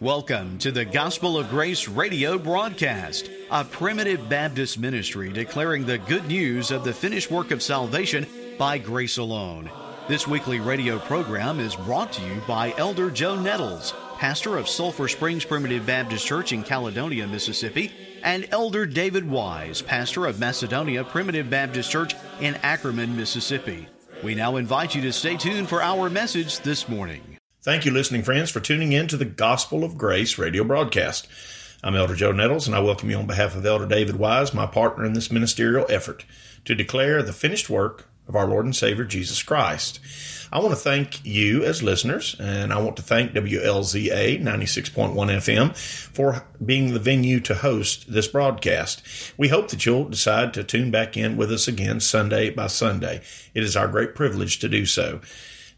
Welcome to the Gospel of Grace radio broadcast, a primitive Baptist ministry declaring the good news of the finished work of salvation by grace alone. This weekly radio program is brought to you by Elder Joe Nettles, pastor of Sulphur Springs Primitive Baptist Church in Caledonia, Mississippi, and Elder David Wise, pastor of Macedonia Primitive Baptist Church in Ackerman, Mississippi. We now invite you to stay tuned for our message this morning. Thank you, listening friends, for tuning in to the Gospel of Grace radio broadcast. I'm Elder Joe Nettles, and I welcome you on behalf of Elder David Wise, my partner in this ministerial effort, to declare the finished work of our Lord and Savior Jesus Christ. I want to thank you as listeners, and I want to thank WLZA 96.1 FM for being the venue to host this broadcast. We hope that you'll decide to tune back in with us again Sunday by Sunday. It is our great privilege to do so.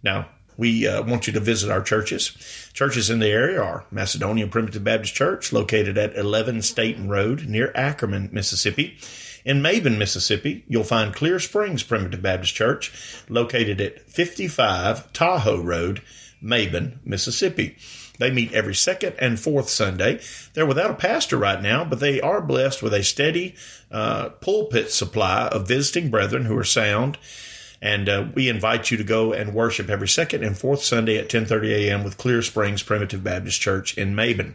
Now, we uh, want you to visit our churches. Churches in the area are Macedonia Primitive Baptist Church, located at 11 Staten Road near Ackerman, Mississippi. In Maben, Mississippi, you'll find Clear Springs Primitive Baptist Church, located at 55 Tahoe Road, Maben, Mississippi. They meet every second and fourth Sunday. They're without a pastor right now, but they are blessed with a steady uh, pulpit supply of visiting brethren who are sound and uh, we invite you to go and worship every second and fourth Sunday at 10:30 a.m. with Clear Springs Primitive Baptist Church in Maben.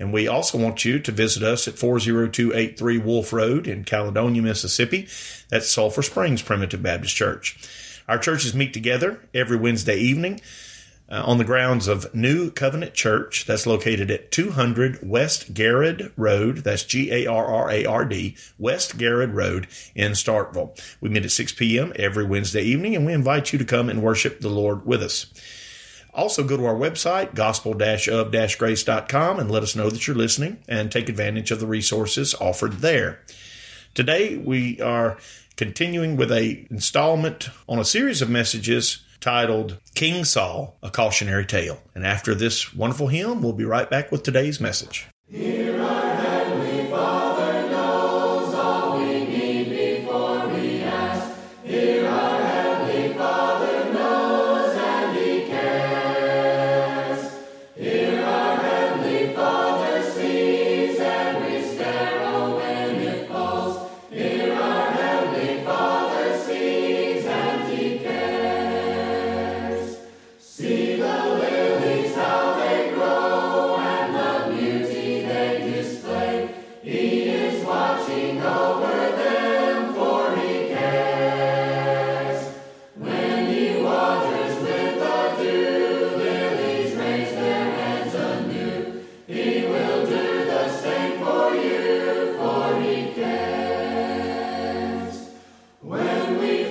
And we also want you to visit us at 40283 Wolf Road in Caledonia, Mississippi. That's Sulphur Springs Primitive Baptist Church. Our churches meet together every Wednesday evening uh, on the grounds of New Covenant Church. That's located at 200 West Garrard Road. That's G A R R A R D, West Garrard Road in Starkville. We meet at 6 p.m. every Wednesday evening, and we invite you to come and worship the Lord with us. Also, go to our website, gospel-of-grace.com, and let us know that you're listening and take advantage of the resources offered there. Today, we are continuing with a installment on a series of messages titled King Saul, a cautionary tale. And after this wonderful hymn, we'll be right back with today's message.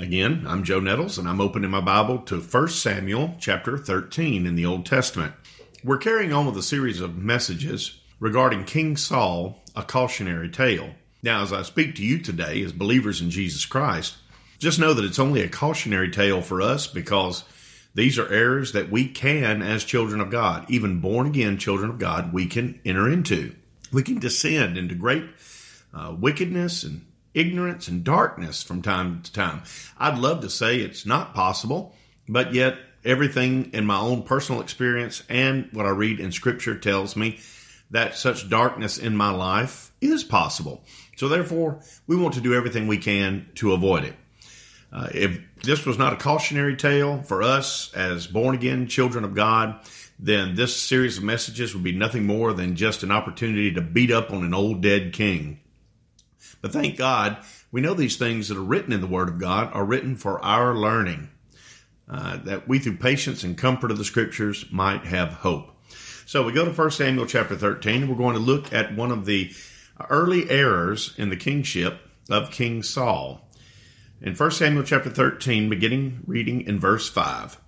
Again, I'm Joe Nettles, and I'm opening my Bible to 1 Samuel chapter 13 in the Old Testament. We're carrying on with a series of messages regarding King Saul, a cautionary tale. Now, as I speak to you today as believers in Jesus Christ, just know that it's only a cautionary tale for us because these are errors that we can, as children of God, even born again children of God, we can enter into. We can descend into great uh, wickedness and ignorance and darkness from time to time. I'd love to say it's not possible, but yet everything in my own personal experience and what I read in scripture tells me that such darkness in my life is possible. So therefore, we want to do everything we can to avoid it. Uh, if this was not a cautionary tale for us as born again children of God, then this series of messages would be nothing more than just an opportunity to beat up on an old dead king. But thank God, we know these things that are written in the Word of God are written for our learning, uh, that we through patience and comfort of the Scriptures might have hope. So we go to 1 Samuel chapter 13, and we're going to look at one of the early errors in the kingship of King Saul. In 1 Samuel chapter 13, beginning reading in verse 5.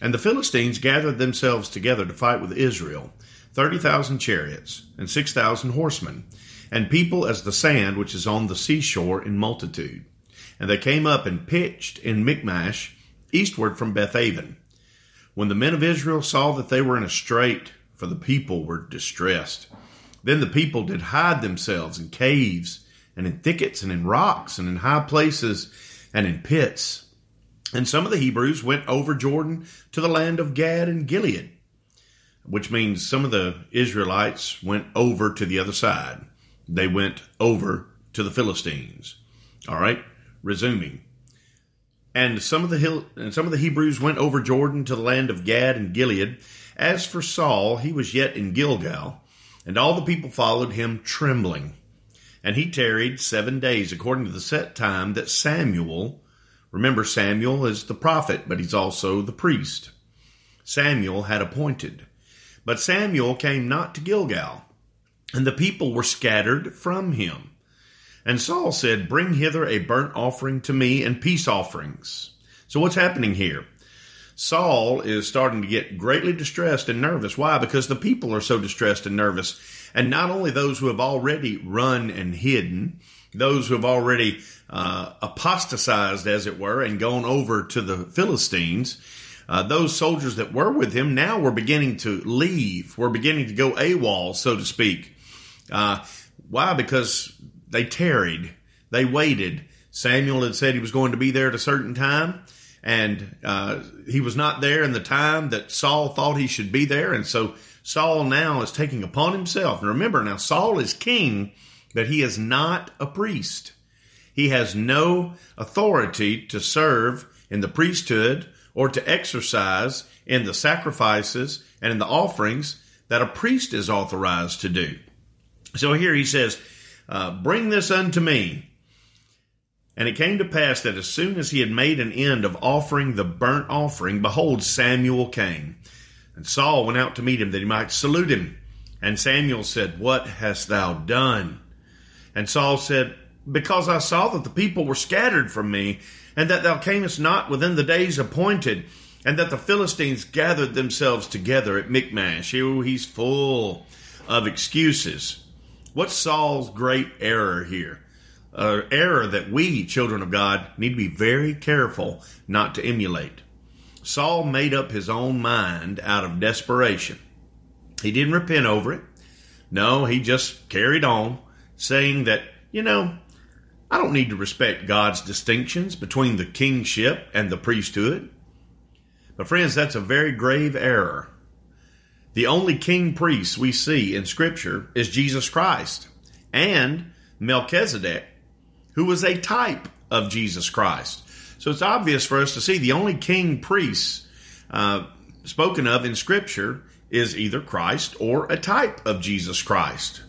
And the Philistines gathered themselves together to fight with Israel, thirty thousand chariots, and six thousand horsemen, and people as the sand which is on the seashore in multitude. And they came up and pitched in Michmash, eastward from Bethaven. When the men of Israel saw that they were in a strait, for the people were distressed, then the people did hide themselves in caves, and in thickets, and in rocks, and in high places, and in pits. And some of the Hebrews went over Jordan to the land of Gad and Gilead, which means some of the Israelites went over to the other side. They went over to the Philistines. All right, resuming. And some of the hill, and some of the Hebrews went over Jordan to the land of Gad and Gilead. As for Saul, he was yet in Gilgal, and all the people followed him trembling. And he tarried seven days, according to the set time that Samuel Remember, Samuel is the prophet, but he's also the priest. Samuel had appointed. But Samuel came not to Gilgal, and the people were scattered from him. And Saul said, Bring hither a burnt offering to me and peace offerings. So what's happening here? Saul is starting to get greatly distressed and nervous. Why? Because the people are so distressed and nervous. And not only those who have already run and hidden, those who have already uh, apostatized, as it were, and gone over to the Philistines, uh, those soldiers that were with him now were beginning to leave, were beginning to go AWOL, so to speak. Uh, why? Because they tarried, they waited. Samuel had said he was going to be there at a certain time, and uh, he was not there in the time that Saul thought he should be there, and so Saul now is taking upon himself. And remember, now Saul is king but he is not a priest. He has no authority to serve in the priesthood or to exercise in the sacrifices and in the offerings that a priest is authorized to do. So here he says, uh, Bring this unto me. And it came to pass that as soon as he had made an end of offering the burnt offering, behold, Samuel came. And Saul went out to meet him that he might salute him. And Samuel said, What hast thou done? And Saul said, Because I saw that the people were scattered from me, and that thou camest not within the days appointed, and that the Philistines gathered themselves together at Michmash. Oh, he's full of excuses. What's Saul's great error here? An error that we, children of God, need to be very careful not to emulate. Saul made up his own mind out of desperation. He didn't repent over it. No, he just carried on saying that, you know, I don't need to respect God's distinctions between the kingship and the priesthood. But, friends, that's a very grave error. The only king priest we see in Scripture is Jesus Christ and Melchizedek, who was a type of Jesus Christ. So it's obvious for us to see the only king priest uh, spoken of in Scripture is either Christ or a type of Jesus Christ.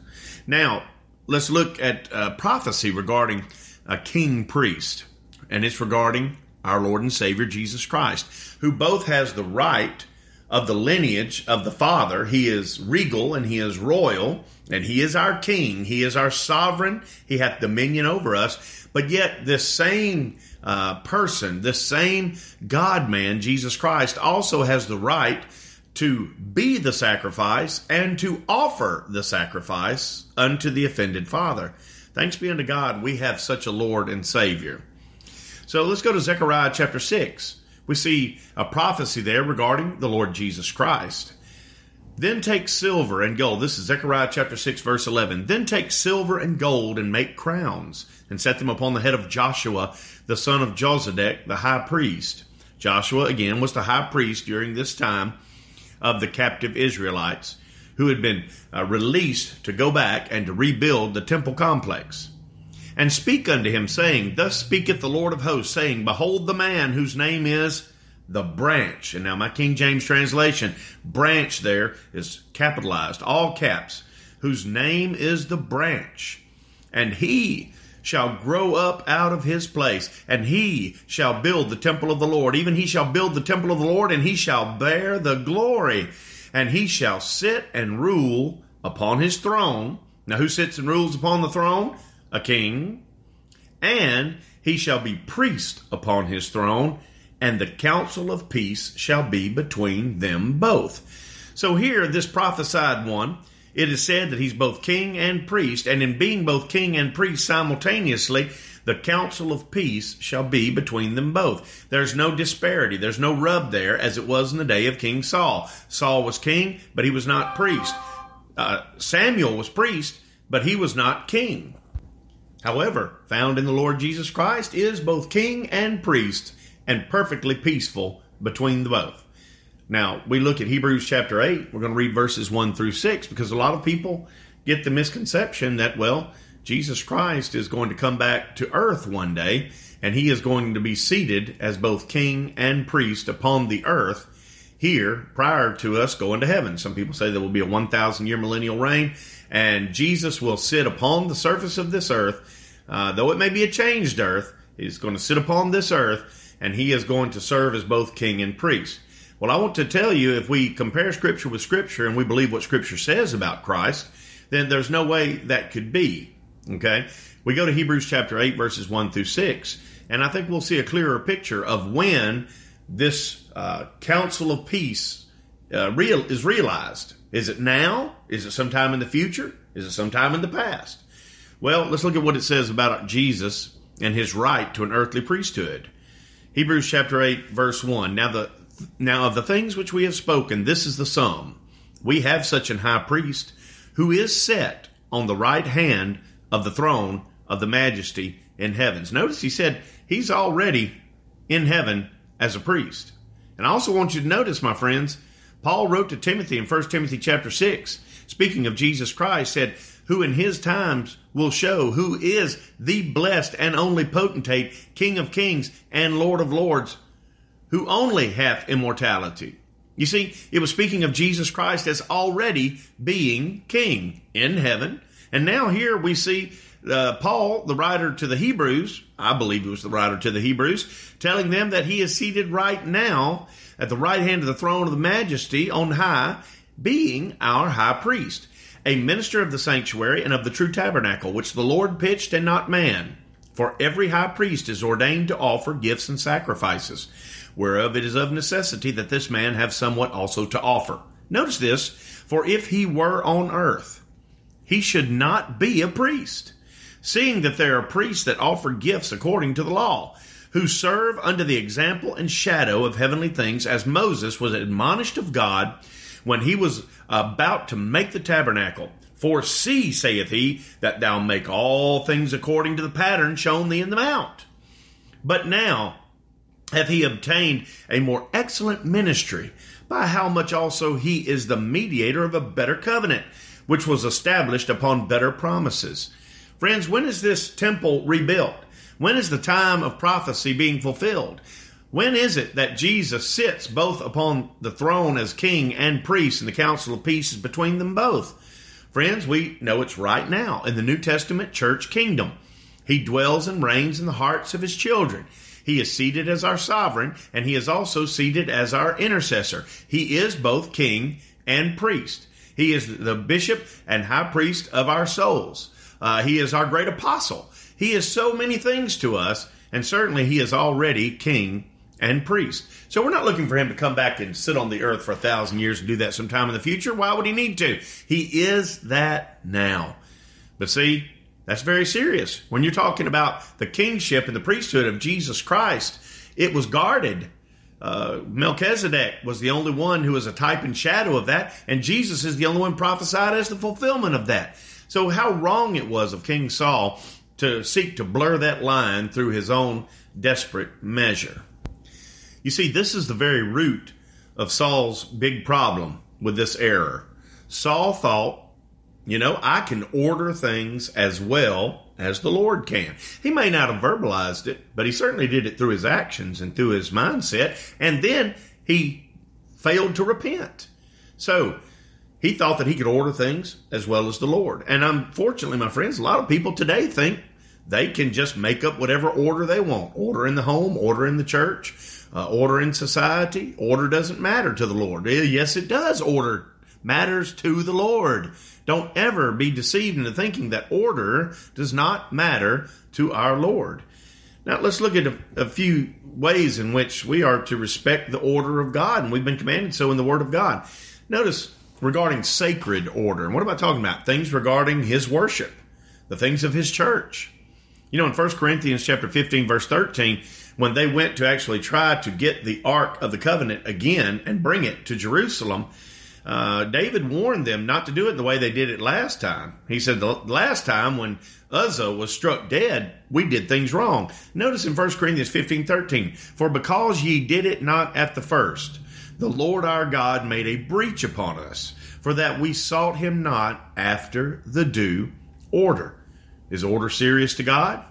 Now, let's look at uh, prophecy regarding a king priest, and it's regarding our Lord and Savior Jesus Christ, who both has the right of the lineage of the Father. He is regal and he is royal, and he is our king. He is our sovereign. He hath dominion over us. But yet, this same uh, person, this same God man, Jesus Christ, also has the right to be the sacrifice and to offer the sacrifice unto the offended father. Thanks be unto God, we have such a Lord and Savior. So let's go to Zechariah chapter 6. We see a prophecy there regarding the Lord Jesus Christ. Then take silver and gold. This is Zechariah chapter 6, verse 11. Then take silver and gold and make crowns and set them upon the head of Joshua, the son of Josedech, the high priest. Joshua, again, was the high priest during this time of the captive Israelites who had been uh, released to go back and to rebuild the temple complex. And speak unto him, saying, Thus speaketh the Lord of hosts, saying, Behold the man whose name is the branch. And now my King James translation, branch there is capitalized, all caps, whose name is the branch. And he shall grow up out of his place, and he shall build the temple of the Lord. Even he shall build the temple of the Lord, and he shall bear the glory, and he shall sit and rule upon his throne. Now, who sits and rules upon the throne? A king. And he shall be priest upon his throne, and the counsel of peace shall be between them both. So here, this prophesied one, it is said that he's both king and priest, and in being both king and priest simultaneously, the counsel of peace shall be between them both. There's no disparity, there's no rub there, as it was in the day of King Saul. Saul was king, but he was not priest. Uh, Samuel was priest, but he was not king. However, found in the Lord Jesus Christ is both king and priest, and perfectly peaceful between the both. Now, we look at Hebrews chapter 8. We're going to read verses 1 through 6 because a lot of people get the misconception that, well, Jesus Christ is going to come back to earth one day and he is going to be seated as both king and priest upon the earth here prior to us going to heaven. Some people say there will be a 1,000 year millennial reign and Jesus will sit upon the surface of this earth, uh, though it may be a changed earth. He's going to sit upon this earth and he is going to serve as both king and priest. Well, I want to tell you if we compare Scripture with Scripture and we believe what Scripture says about Christ, then there's no way that could be. Okay? We go to Hebrews chapter 8, verses 1 through 6, and I think we'll see a clearer picture of when this uh, counsel of peace uh, real, is realized. Is it now? Is it sometime in the future? Is it sometime in the past? Well, let's look at what it says about Jesus and his right to an earthly priesthood. Hebrews chapter 8, verse 1. Now the now, of the things which we have spoken, this is the sum. We have such an high priest who is set on the right hand of the throne of the majesty in heavens. Notice he said he's already in heaven as a priest. And I also want you to notice, my friends, Paul wrote to Timothy in 1 Timothy chapter 6, speaking of Jesus Christ, said, Who in his times will show who is the blessed and only potentate, King of kings and Lord of lords, who only hath immortality. You see, it was speaking of Jesus Christ as already being king in heaven. And now here we see uh, Paul, the writer to the Hebrews, I believe he was the writer to the Hebrews, telling them that he is seated right now at the right hand of the throne of the majesty on high, being our high priest, a minister of the sanctuary and of the true tabernacle, which the Lord pitched and not man. For every high priest is ordained to offer gifts and sacrifices whereof it is of necessity that this man have somewhat also to offer. Notice this, for if he were on earth, he should not be a priest, seeing that there are priests that offer gifts according to the law, who serve under the example and shadow of heavenly things, as Moses was admonished of God when he was about to make the tabernacle. For see, saith he, that thou make all things according to the pattern shown thee in the mount. But now, hath he obtained a more excellent ministry, by how much also he is the mediator of a better covenant, which was established upon better promises. Friends, when is this temple rebuilt? When is the time of prophecy being fulfilled? When is it that Jesus sits both upon the throne as king and priest, and the counsel of peace is between them both? Friends, we know it's right now in the New Testament church kingdom. He dwells and reigns in the hearts of his children. He is seated as our sovereign, and he is also seated as our intercessor. He is both king and priest. He is the bishop and high priest of our souls. Uh, he is our great apostle. He is so many things to us, and certainly he is already king and priest. So we're not looking for him to come back and sit on the earth for a thousand years and do that sometime in the future. Why would he need to? He is that now. But see, that's very serious. When you're talking about the kingship and the priesthood of Jesus Christ, it was guarded. Uh, Melchizedek was the only one who was a type and shadow of that, and Jesus is the only one prophesied as the fulfillment of that. So, how wrong it was of King Saul to seek to blur that line through his own desperate measure. You see, this is the very root of Saul's big problem with this error. Saul thought you know, I can order things as well as the Lord can. He may not have verbalized it, but he certainly did it through his actions and through his mindset. And then he failed to repent. So he thought that he could order things as well as the Lord. And unfortunately, my friends, a lot of people today think they can just make up whatever order they want order in the home, order in the church, uh, order in society. Order doesn't matter to the Lord. Yes, it does. Order matters to the Lord. Don't ever be deceived into thinking that order does not matter to our Lord. Now let's look at a, a few ways in which we are to respect the order of God, and we've been commanded so in the Word of God. Notice regarding sacred order. And what am I talking about? Things regarding His worship, the things of His church. You know, in 1 Corinthians chapter 15, verse 13, when they went to actually try to get the Ark of the Covenant again and bring it to Jerusalem, uh, David warned them not to do it the way they did it last time. He said the last time when Uzzah was struck dead, we did things wrong. Notice in 1 Corinthians 15 13, for because ye did it not at the first, the Lord our God made a breach upon us, for that we sought him not after the due order. Is order serious to God?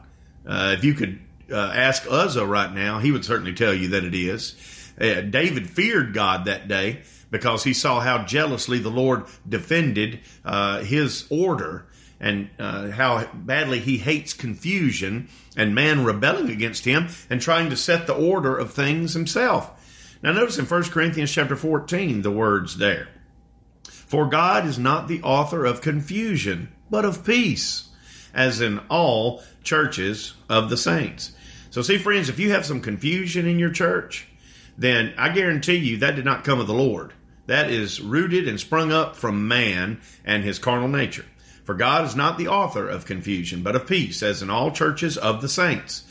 Uh, if you could uh, ask Uzzah right now, he would certainly tell you that it is. Uh, David feared God that day because he saw how jealously the Lord defended uh, his order and uh, how badly he hates confusion and man rebelling against him and trying to set the order of things himself. Now notice in 1 Corinthians chapter 14 the words there. For God is not the author of confusion, but of peace, as in all churches of the saints. So see friends, if you have some confusion in your church, then I guarantee you that did not come of the Lord. That is rooted and sprung up from man and his carnal nature. For God is not the author of confusion, but of peace, as in all churches of the saints.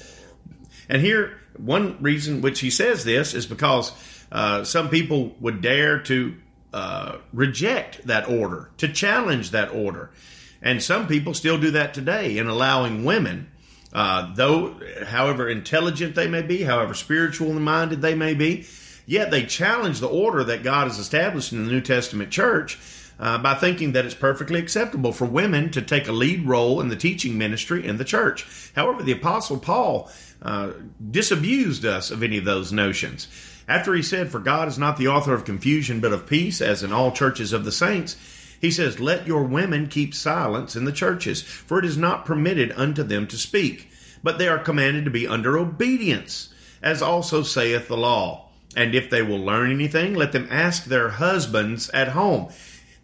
And here, one reason which he says this is because uh, some people would dare to uh, reject that order, to challenge that order. And some people still do that today in allowing women, uh, though, however intelligent they may be, however spiritual and minded they may be, Yet they challenge the order that God has established in the New Testament church uh, by thinking that it's perfectly acceptable for women to take a lead role in the teaching ministry in the church. However, the Apostle Paul uh, disabused us of any of those notions. After he said, For God is not the author of confusion, but of peace, as in all churches of the saints, he says, Let your women keep silence in the churches, for it is not permitted unto them to speak, but they are commanded to be under obedience, as also saith the law. And if they will learn anything, let them ask their husbands at home.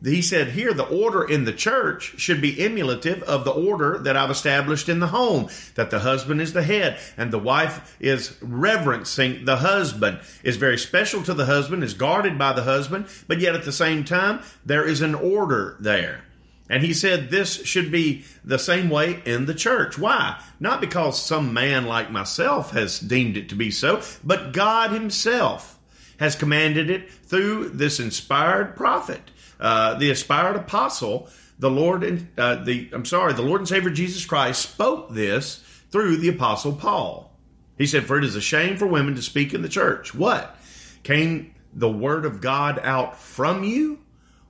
He said here the order in the church should be emulative of the order that I've established in the home, that the husband is the head and the wife is reverencing the husband, is very special to the husband, is guarded by the husband, but yet at the same time, there is an order there. And he said this should be the same way in the church. Why? Not because some man like myself has deemed it to be so, but God Himself has commanded it through this inspired prophet, uh, the inspired apostle. The Lord, and uh, the I'm sorry, the Lord and Savior Jesus Christ spoke this through the apostle Paul. He said, "For it is a shame for women to speak in the church." What came the word of God out from you,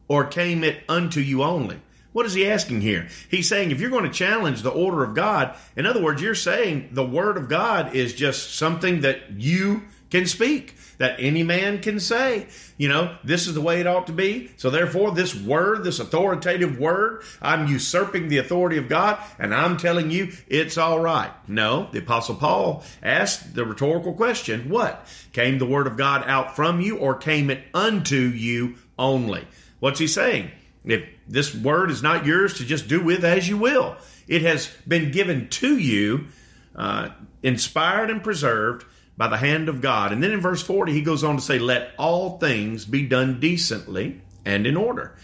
or came it unto you only? What is he asking here? He's saying if you're going to challenge the order of God, in other words, you're saying the word of God is just something that you can speak, that any man can say. You know, this is the way it ought to be. So therefore, this word, this authoritative word, I'm usurping the authority of God and I'm telling you it's all right. No, the apostle Paul asked the rhetorical question, what? Came the word of God out from you or came it unto you only? What's he saying? If this word is not yours to just do with as you will, it has been given to you, uh, inspired and preserved by the hand of God. And then in verse 40, he goes on to say, Let all things be done decently and in order.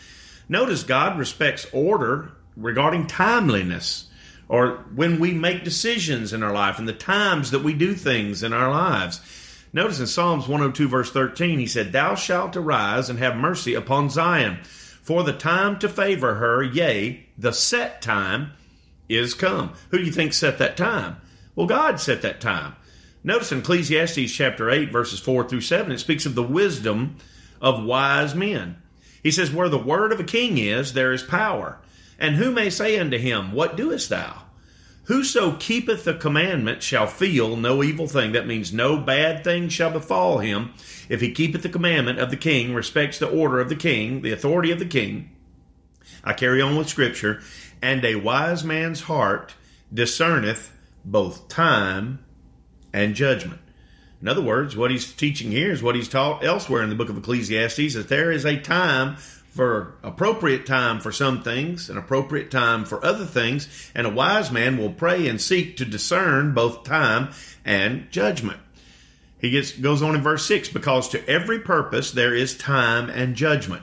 Notice God respects order regarding timeliness or when we make decisions in our life and the times that we do things in our lives. Notice in Psalms 102, verse 13, he said, Thou shalt arise and have mercy upon Zion for the time to favor her, yea, the set time is come. Who do you think set that time? Well, God set that time. Notice in Ecclesiastes chapter 8, verses 4 through 7, it speaks of the wisdom of wise men. He says, Where the word of a king is, there is power. And who may say unto him, What doest thou? Whoso keepeth the commandment shall feel no evil thing. That means no bad thing shall befall him if he keepeth the commandment of the king, respects the order of the king, the authority of the king. I carry on with scripture. And a wise man's heart discerneth both time and judgment. In other words, what he's teaching here is what he's taught elsewhere in the book of Ecclesiastes that there is a time for appropriate time for some things, an appropriate time for other things, and a wise man will pray and seek to discern both time and judgment. He gets, goes on in verse 6 because to every purpose there is time and judgment.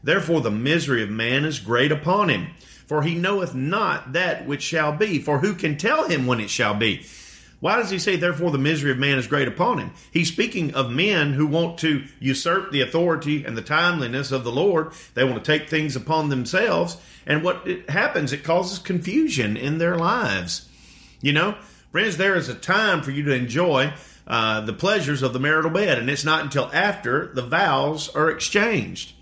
Therefore, the misery of man is great upon him, for he knoweth not that which shall be. For who can tell him when it shall be? Why does he say, therefore, the misery of man is great upon him? He's speaking of men who want to usurp the authority and the timeliness of the Lord. They want to take things upon themselves. And what it happens, it causes confusion in their lives. You know, friends, there is a time for you to enjoy uh, the pleasures of the marital bed, and it's not until after the vows are exchanged.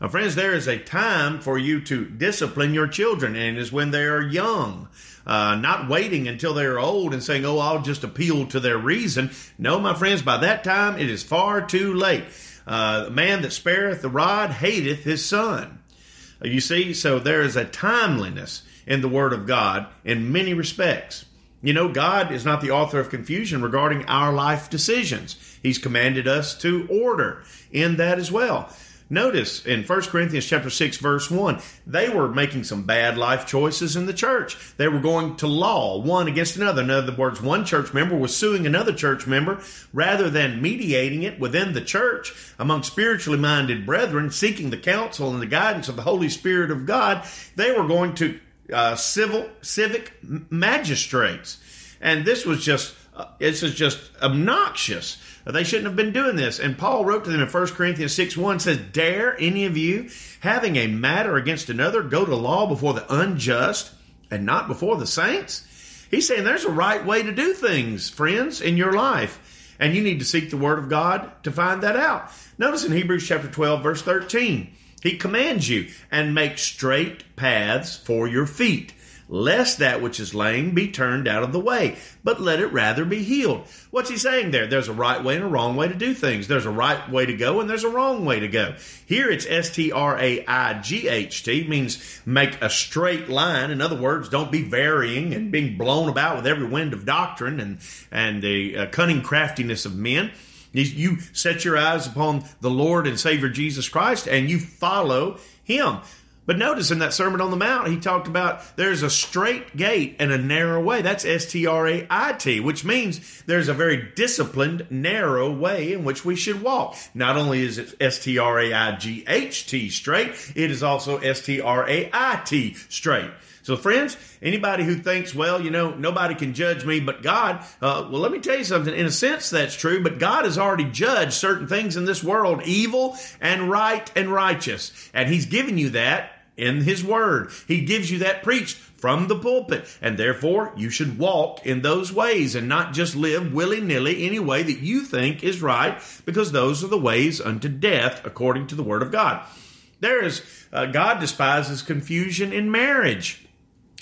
Now, friends, there is a time for you to discipline your children, and it is when they are young. Uh, not waiting until they're old and saying, Oh, I'll just appeal to their reason. No, my friends, by that time it is far too late. Uh, the man that spareth the rod hateth his son. Uh, you see, so there is a timeliness in the Word of God in many respects. You know, God is not the author of confusion regarding our life decisions. He's commanded us to order in that as well. Notice in 1 Corinthians chapter 6 verse 1, they were making some bad life choices in the church. They were going to law one against another. In other words, one church member was suing another church member rather than mediating it within the church among spiritually minded brethren, seeking the counsel and the guidance of the Holy Spirit of God. They were going to uh, civil civic magistrates. And this was just uh, this is just obnoxious. They shouldn't have been doing this. And Paul wrote to them in 1 Corinthians 6 1 says, Dare any of you, having a matter against another, go to law before the unjust and not before the saints? He's saying there's a right way to do things, friends, in your life. And you need to seek the word of God to find that out. Notice in Hebrews chapter 12, verse 13, he commands you and make straight paths for your feet lest that which is lame be turned out of the way, but let it rather be healed. What's he saying there? There's a right way and a wrong way to do things. There's a right way to go and there's a wrong way to go. Here it's S T R A I G H T, means make a straight line. In other words, don't be varying and being blown about with every wind of doctrine and, and the uh, cunning craftiness of men. You set your eyes upon the Lord and Savior Jesus Christ and you follow Him. But notice in that Sermon on the Mount, he talked about there's a straight gate and a narrow way. That's S T R A I T, which means there's a very disciplined, narrow way in which we should walk. Not only is it S T R A I G H T straight, it is also S T R A I T straight. So, friends, anybody who thinks, well, you know, nobody can judge me but God, uh, well, let me tell you something. In a sense, that's true, but God has already judged certain things in this world, evil and right and righteous. And He's given you that in His Word. He gives you that preached from the pulpit, and therefore you should walk in those ways and not just live willy nilly any way that you think is right, because those are the ways unto death according to the Word of God. There is, uh, God despises confusion in marriage.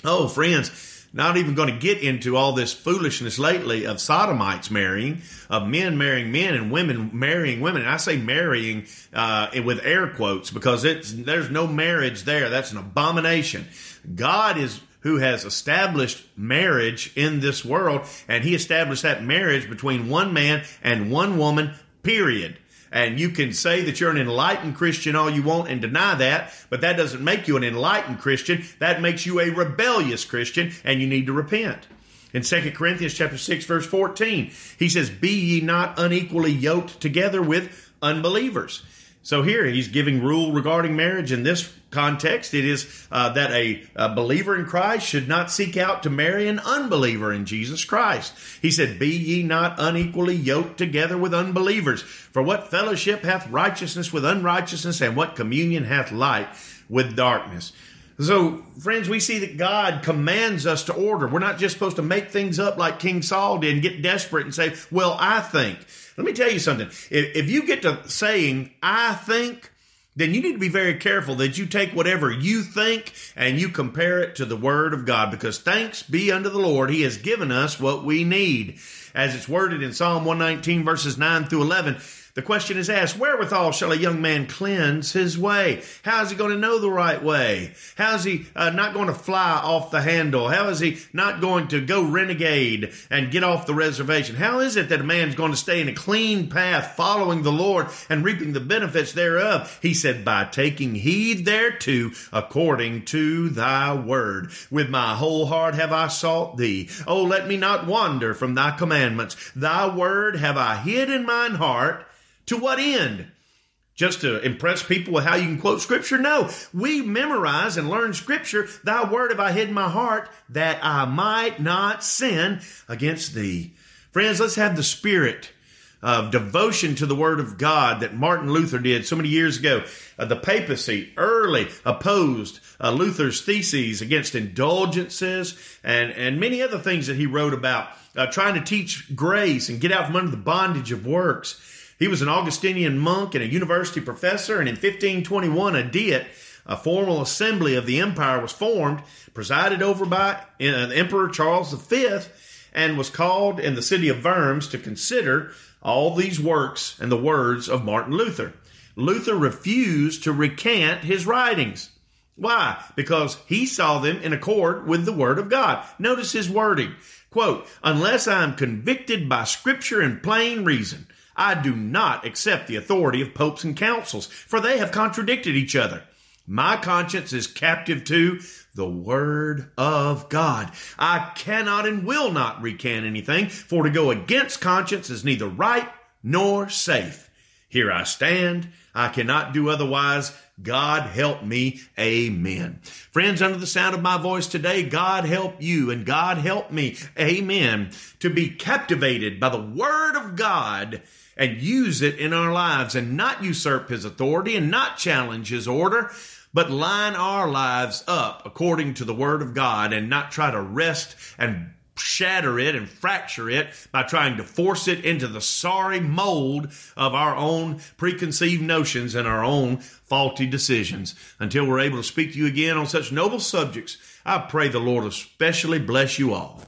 Oh, friends, not even going to get into all this foolishness lately of sodomites marrying, of men marrying men and women marrying women. And I say marrying uh, with air quotes because it's there's no marriage there. That's an abomination. God is who has established marriage in this world, and He established that marriage between one man and one woman. Period. And you can say that you're an enlightened Christian all you want and deny that, but that doesn't make you an enlightened Christian. That makes you a rebellious Christian, and you need to repent. In 2 Corinthians chapter 6, verse 14, he says, Be ye not unequally yoked together with unbelievers. So here he's giving rule regarding marriage in this context. It is uh, that a, a, believer in Christ should not seek out to marry an unbeliever in Jesus Christ. He said, Be ye not unequally yoked together with unbelievers. For what fellowship hath righteousness with unrighteousness, and what communion hath light with darkness? So, friends, we see that God commands us to order. We're not just supposed to make things up like King Saul did and get desperate and say, Well, I think. Let me tell you something. If, you get to saying, I think, then you need to be very careful that you take whatever you think and you compare it to the Word of God because thanks be unto the Lord, He has given us what we need. As it's worded in Psalm 119, verses 9 through 11, the question is asked, wherewithal shall a young man cleanse his way? How is he going to know the right way? How is he uh, not going to fly off the handle? How is he not going to go renegade and get off the reservation? How is it that a man's going to stay in a clean path, following the Lord and reaping the benefits thereof? He said, by taking heed thereto according to thy word. With my whole heart have I sought thee. Oh, let me not wander from thy commandments. Thy word have I hid in mine heart to what end? Just to impress people with how you can quote scripture? No. We memorize and learn scripture. Thy word have I hid in my heart that I might not sin against thee. Friends, let's have the spirit of devotion to the Word of God that Martin Luther did so many years ago. Uh, the papacy early opposed uh, Luther's theses against indulgences and, and many other things that he wrote about, uh, trying to teach grace and get out from under the bondage of works. He was an Augustinian monk and a university professor, and in 1521, a diet, a formal assembly of the empire, was formed, presided over by uh, Emperor Charles V, and was called in the city of Worms to consider all these works and the words of Martin Luther. Luther refused to recant his writings. Why? Because he saw them in accord with the Word of God. Notice his wording. Quote, unless I am convicted by Scripture and plain reason, I do not accept the authority of popes and councils, for they have contradicted each other. My conscience is captive to the Word of God. I cannot and will not recant anything, for to go against conscience is neither right nor safe. Here I stand. I cannot do otherwise. God help me. Amen. Friends, under the sound of my voice today, God help you and God help me. Amen. To be captivated by the Word of God and use it in our lives and not usurp his authority and not challenge his order, but line our lives up according to the word of God and not try to wrest and shatter it and fracture it by trying to force it into the sorry mold of our own preconceived notions and our own faulty decisions. Until we're able to speak to you again on such noble subjects, I pray the Lord especially bless you all.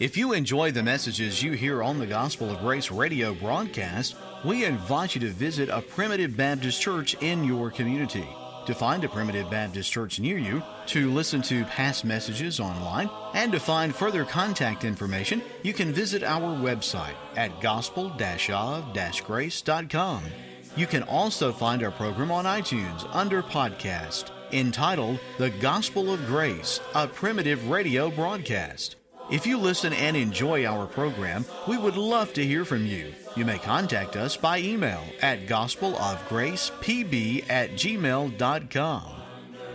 If you enjoy the messages you hear on the Gospel of Grace radio broadcast, we invite you to visit a Primitive Baptist church in your community. To find a Primitive Baptist church near you, to listen to past messages online, and to find further contact information, you can visit our website at gospel-of-grace.com. You can also find our program on iTunes under podcast entitled The Gospel of Grace, a primitive radio broadcast. If you listen and enjoy our program, we would love to hear from you. You may contact us by email at gospelofgracepb at gmail.com.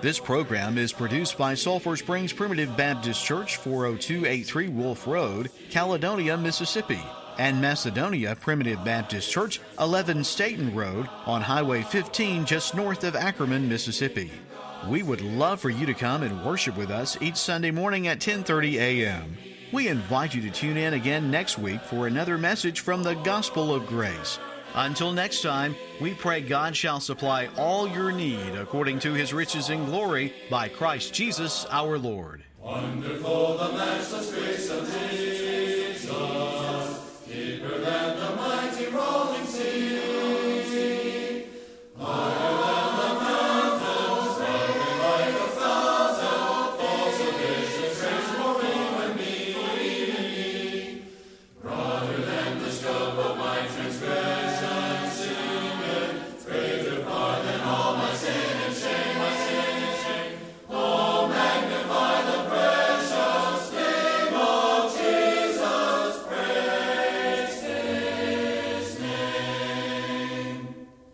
This program is produced by Sulphur Springs Primitive Baptist Church, 40283 Wolf Road, Caledonia, Mississippi, and Macedonia Primitive Baptist Church, 11 Staten Road, on Highway 15 just north of Ackerman, Mississippi. We would love for you to come and worship with us each Sunday morning at 10:30 a.m. We invite you to tune in again next week for another message from the Gospel of Grace. Until next time, we pray God shall supply all your need according to his riches in glory by Christ Jesus our Lord. Wonderful the matchless.